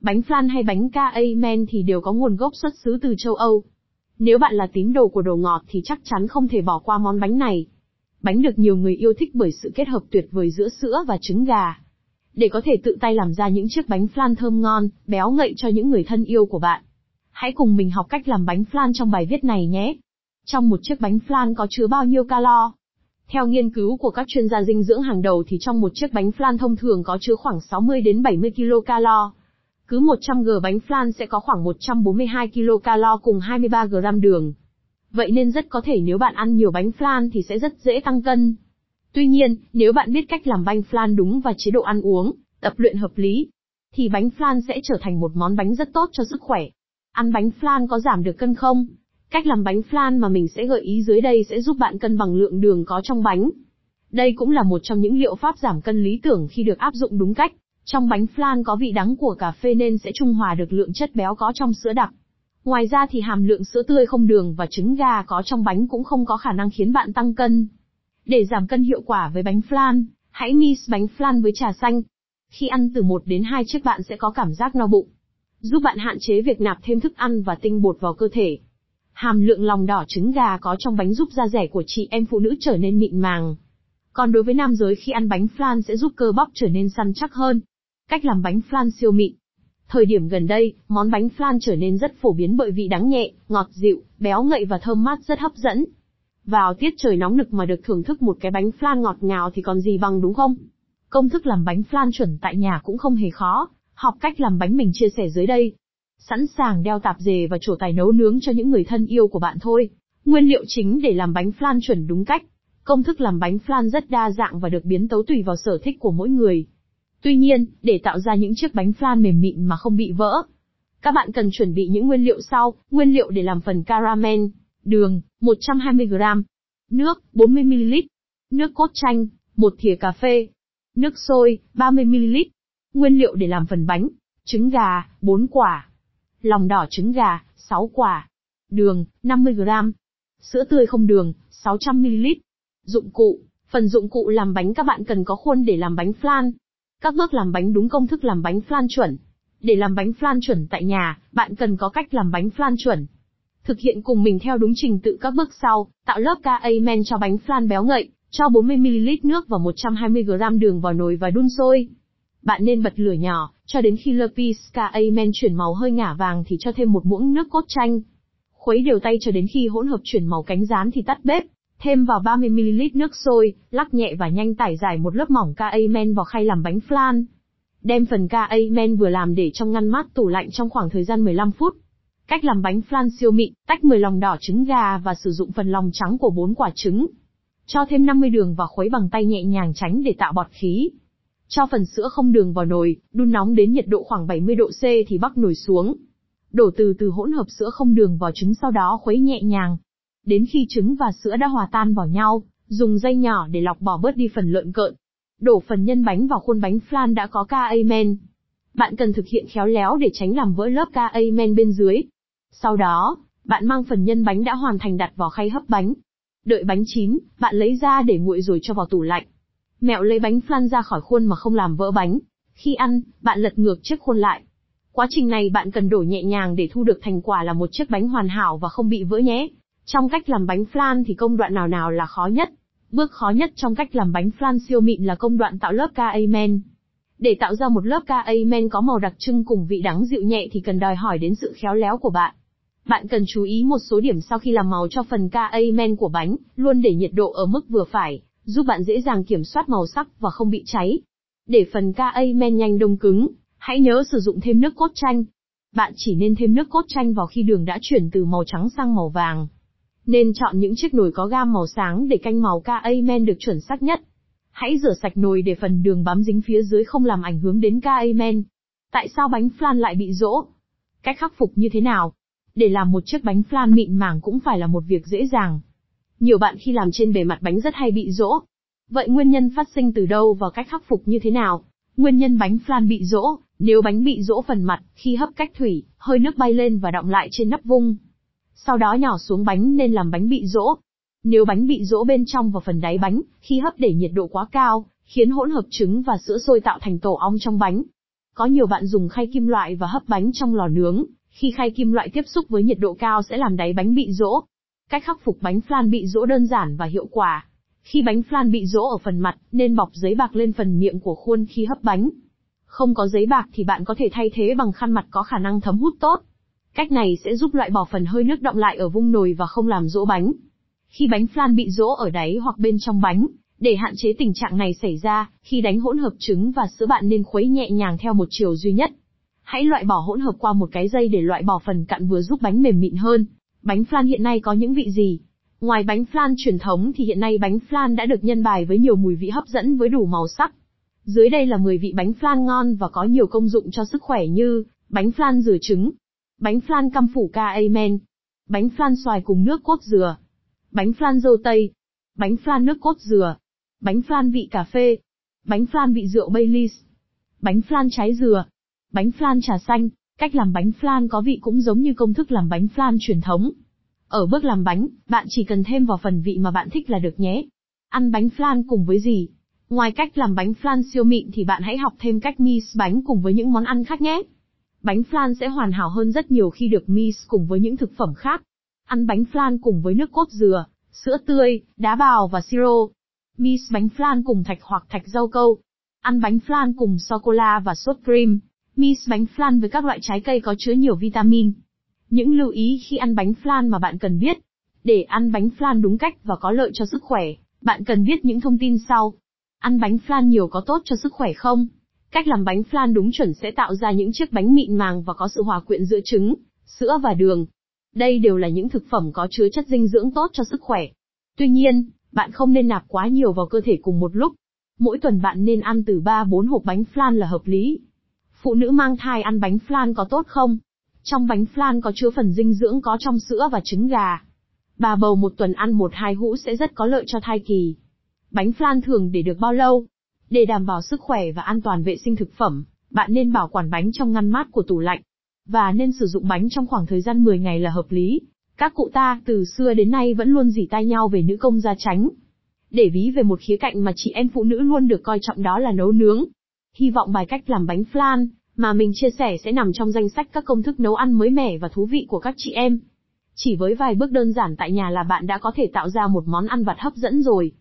Bánh flan hay bánh ca amen thì đều có nguồn gốc xuất xứ từ châu Âu. Nếu bạn là tín đồ của đồ ngọt thì chắc chắn không thể bỏ qua món bánh này. Bánh được nhiều người yêu thích bởi sự kết hợp tuyệt vời giữa sữa và trứng gà. Để có thể tự tay làm ra những chiếc bánh flan thơm ngon, béo ngậy cho những người thân yêu của bạn. Hãy cùng mình học cách làm bánh flan trong bài viết này nhé. Trong một chiếc bánh flan có chứa bao nhiêu calo? Theo nghiên cứu của các chuyên gia dinh dưỡng hàng đầu thì trong một chiếc bánh flan thông thường có chứa khoảng 60 đến 70 kcal. Cứ 100 g bánh flan sẽ có khoảng 142 kcal cùng 23 g đường. Vậy nên rất có thể nếu bạn ăn nhiều bánh flan thì sẽ rất dễ tăng cân. Tuy nhiên, nếu bạn biết cách làm bánh flan đúng và chế độ ăn uống, tập luyện hợp lý, thì bánh flan sẽ trở thành một món bánh rất tốt cho sức khỏe. Ăn bánh flan có giảm được cân không? Cách làm bánh flan mà mình sẽ gợi ý dưới đây sẽ giúp bạn cân bằng lượng đường có trong bánh. Đây cũng là một trong những liệu pháp giảm cân lý tưởng khi được áp dụng đúng cách. Trong bánh flan có vị đắng của cà phê nên sẽ trung hòa được lượng chất béo có trong sữa đặc. Ngoài ra thì hàm lượng sữa tươi không đường và trứng gà có trong bánh cũng không có khả năng khiến bạn tăng cân. Để giảm cân hiệu quả với bánh flan, hãy mix bánh flan với trà xanh. Khi ăn từ 1 đến 2 chiếc bạn sẽ có cảm giác no bụng. Giúp bạn hạn chế việc nạp thêm thức ăn và tinh bột vào cơ thể. Hàm lượng lòng đỏ trứng gà có trong bánh giúp da rẻ của chị em phụ nữ trở nên mịn màng. Còn đối với nam giới khi ăn bánh flan sẽ giúp cơ bắp trở nên săn chắc hơn. Cách làm bánh flan siêu mịn. Thời điểm gần đây, món bánh flan trở nên rất phổ biến bởi vị đắng nhẹ, ngọt dịu, béo ngậy và thơm mát rất hấp dẫn. Vào tiết trời nóng nực mà được thưởng thức một cái bánh flan ngọt ngào thì còn gì bằng đúng không? Công thức làm bánh flan chuẩn tại nhà cũng không hề khó, học cách làm bánh mình chia sẻ dưới đây. Sẵn sàng đeo tạp dề và trổ tài nấu nướng cho những người thân yêu của bạn thôi. Nguyên liệu chính để làm bánh flan chuẩn đúng cách. Công thức làm bánh flan rất đa dạng và được biến tấu tùy vào sở thích của mỗi người. Tuy nhiên, để tạo ra những chiếc bánh flan mềm mịn mà không bị vỡ, các bạn cần chuẩn bị những nguyên liệu sau. Nguyên liệu để làm phần caramel, đường, 120g, nước, 40ml, nước cốt chanh, 1 thìa cà phê, nước sôi, 30ml, nguyên liệu để làm phần bánh, trứng gà, 4 quả, lòng đỏ trứng gà, 6 quả, đường, 50g, sữa tươi không đường, 600ml. Dụng cụ, phần dụng cụ làm bánh các bạn cần có khuôn để làm bánh flan. Các bước làm bánh đúng công thức làm bánh flan chuẩn. Để làm bánh flan chuẩn tại nhà, bạn cần có cách làm bánh flan chuẩn. Thực hiện cùng mình theo đúng trình tự các bước sau, tạo lớp ca men cho bánh flan béo ngậy, cho 40ml nước và 120g đường vào nồi và đun sôi. Bạn nên bật lửa nhỏ, cho đến khi lớp ca men chuyển màu hơi ngả vàng thì cho thêm một muỗng nước cốt chanh. Khuấy đều tay cho đến khi hỗn hợp chuyển màu cánh rán thì tắt bếp, thêm vào 30ml nước sôi, lắc nhẹ và nhanh tải giải một lớp mỏng ca men vào khay làm bánh flan. Đem phần ca men vừa làm để trong ngăn mát tủ lạnh trong khoảng thời gian 15 phút. Cách làm bánh flan siêu mịn, tách 10 lòng đỏ trứng gà và sử dụng phần lòng trắng của 4 quả trứng. Cho thêm 50 đường và khuấy bằng tay nhẹ nhàng tránh để tạo bọt khí. Cho phần sữa không đường vào nồi, đun nóng đến nhiệt độ khoảng 70 độ C thì bắc nồi xuống. Đổ từ từ hỗn hợp sữa không đường vào trứng sau đó khuấy nhẹ nhàng. Đến khi trứng và sữa đã hòa tan vào nhau, dùng dây nhỏ để lọc bỏ bớt đi phần lợn cợn. Đổ phần nhân bánh vào khuôn bánh flan đã có ca amen. Bạn cần thực hiện khéo léo để tránh làm vỡ lớp ca amen bên dưới. Sau đó, bạn mang phần nhân bánh đã hoàn thành đặt vào khay hấp bánh. Đợi bánh chín, bạn lấy ra để nguội rồi cho vào tủ lạnh. Mẹo lấy bánh flan ra khỏi khuôn mà không làm vỡ bánh. Khi ăn, bạn lật ngược chiếc khuôn lại. Quá trình này bạn cần đổ nhẹ nhàng để thu được thành quả là một chiếc bánh hoàn hảo và không bị vỡ nhé. Trong cách làm bánh flan thì công đoạn nào nào là khó nhất? Bước khó nhất trong cách làm bánh flan siêu mịn là công đoạn tạo lớp ca amen. Để tạo ra một lớp ca amen có màu đặc trưng cùng vị đắng dịu nhẹ thì cần đòi hỏi đến sự khéo léo của bạn. Bạn cần chú ý một số điểm sau khi làm màu cho phần ca amen của bánh, luôn để nhiệt độ ở mức vừa phải, giúp bạn dễ dàng kiểm soát màu sắc và không bị cháy. Để phần ca amen nhanh đông cứng, hãy nhớ sử dụng thêm nước cốt chanh. Bạn chỉ nên thêm nước cốt chanh vào khi đường đã chuyển từ màu trắng sang màu vàng. Nên chọn những chiếc nồi có gam màu sáng để canh màu ca amen được chuẩn xác nhất. Hãy rửa sạch nồi để phần đường bám dính phía dưới không làm ảnh hưởng đến ca amen. Tại sao bánh flan lại bị rỗ? Cách khắc phục như thế nào? Để làm một chiếc bánh flan mịn màng cũng phải là một việc dễ dàng. Nhiều bạn khi làm trên bề mặt bánh rất hay bị rỗ. Vậy nguyên nhân phát sinh từ đâu và cách khắc phục như thế nào? Nguyên nhân bánh flan bị rỗ, nếu bánh bị rỗ phần mặt, khi hấp cách thủy, hơi nước bay lên và đọng lại trên nắp vung. Sau đó nhỏ xuống bánh nên làm bánh bị rỗ. Nếu bánh bị rỗ bên trong và phần đáy bánh, khi hấp để nhiệt độ quá cao, khiến hỗn hợp trứng và sữa sôi tạo thành tổ ong trong bánh. Có nhiều bạn dùng khay kim loại và hấp bánh trong lò nướng, khi khay kim loại tiếp xúc với nhiệt độ cao sẽ làm đáy bánh bị rỗ. Cách khắc phục bánh flan bị rỗ đơn giản và hiệu quả. Khi bánh flan bị rỗ ở phần mặt, nên bọc giấy bạc lên phần miệng của khuôn khi hấp bánh. Không có giấy bạc thì bạn có thể thay thế bằng khăn mặt có khả năng thấm hút tốt. Cách này sẽ giúp loại bỏ phần hơi nước động lại ở vung nồi và không làm rỗ bánh. Khi bánh flan bị rỗ ở đáy hoặc bên trong bánh, để hạn chế tình trạng này xảy ra, khi đánh hỗn hợp trứng và sữa bạn nên khuấy nhẹ nhàng theo một chiều duy nhất. Hãy loại bỏ hỗn hợp qua một cái dây để loại bỏ phần cặn vừa giúp bánh mềm mịn hơn. Bánh flan hiện nay có những vị gì? Ngoài bánh flan truyền thống thì hiện nay bánh flan đã được nhân bài với nhiều mùi vị hấp dẫn với đủ màu sắc. Dưới đây là 10 vị bánh flan ngon và có nhiều công dụng cho sức khỏe như bánh flan rửa trứng, bánh flan căm phủ ca amen, bánh flan xoài cùng nước cốt dừa, bánh flan dâu tây, bánh flan nước cốt dừa, bánh flan vị cà phê, bánh flan vị rượu Baileys, bánh flan trái dừa, bánh flan trà xanh. Cách làm bánh flan có vị cũng giống như công thức làm bánh flan truyền thống. Ở bước làm bánh, bạn chỉ cần thêm vào phần vị mà bạn thích là được nhé. Ăn bánh flan cùng với gì? Ngoài cách làm bánh flan siêu mịn thì bạn hãy học thêm cách mix bánh cùng với những món ăn khác nhé. Bánh flan sẽ hoàn hảo hơn rất nhiều khi được mix cùng với những thực phẩm khác. Ăn bánh flan cùng với nước cốt dừa, sữa tươi, đá bào và siro. Mix bánh flan cùng thạch hoặc thạch rau câu. Ăn bánh flan cùng sô-cô-la và sốt cream. Mix bánh flan với các loại trái cây có chứa nhiều vitamin. Những lưu ý khi ăn bánh flan mà bạn cần biết. Để ăn bánh flan đúng cách và có lợi cho sức khỏe, bạn cần biết những thông tin sau. Ăn bánh flan nhiều có tốt cho sức khỏe không? Cách làm bánh flan đúng chuẩn sẽ tạo ra những chiếc bánh mịn màng và có sự hòa quyện giữa trứng, sữa và đường. Đây đều là những thực phẩm có chứa chất dinh dưỡng tốt cho sức khỏe. Tuy nhiên, bạn không nên nạp quá nhiều vào cơ thể cùng một lúc. Mỗi tuần bạn nên ăn từ 3-4 hộp bánh flan là hợp lý. Phụ nữ mang thai ăn bánh flan có tốt không? Trong bánh flan có chứa phần dinh dưỡng có trong sữa và trứng gà. Bà bầu một tuần ăn một hai hũ sẽ rất có lợi cho thai kỳ. Bánh flan thường để được bao lâu? Để đảm bảo sức khỏe và an toàn vệ sinh thực phẩm, bạn nên bảo quản bánh trong ngăn mát của tủ lạnh. Và nên sử dụng bánh trong khoảng thời gian 10 ngày là hợp lý. Các cụ ta, từ xưa đến nay vẫn luôn dỉ tai nhau về nữ công gia tránh. Để ví về một khía cạnh mà chị em phụ nữ luôn được coi trọng đó là nấu nướng. Hy vọng bài cách làm bánh flan, mà mình chia sẻ sẽ nằm trong danh sách các công thức nấu ăn mới mẻ và thú vị của các chị em. Chỉ với vài bước đơn giản tại nhà là bạn đã có thể tạo ra một món ăn vặt hấp dẫn rồi.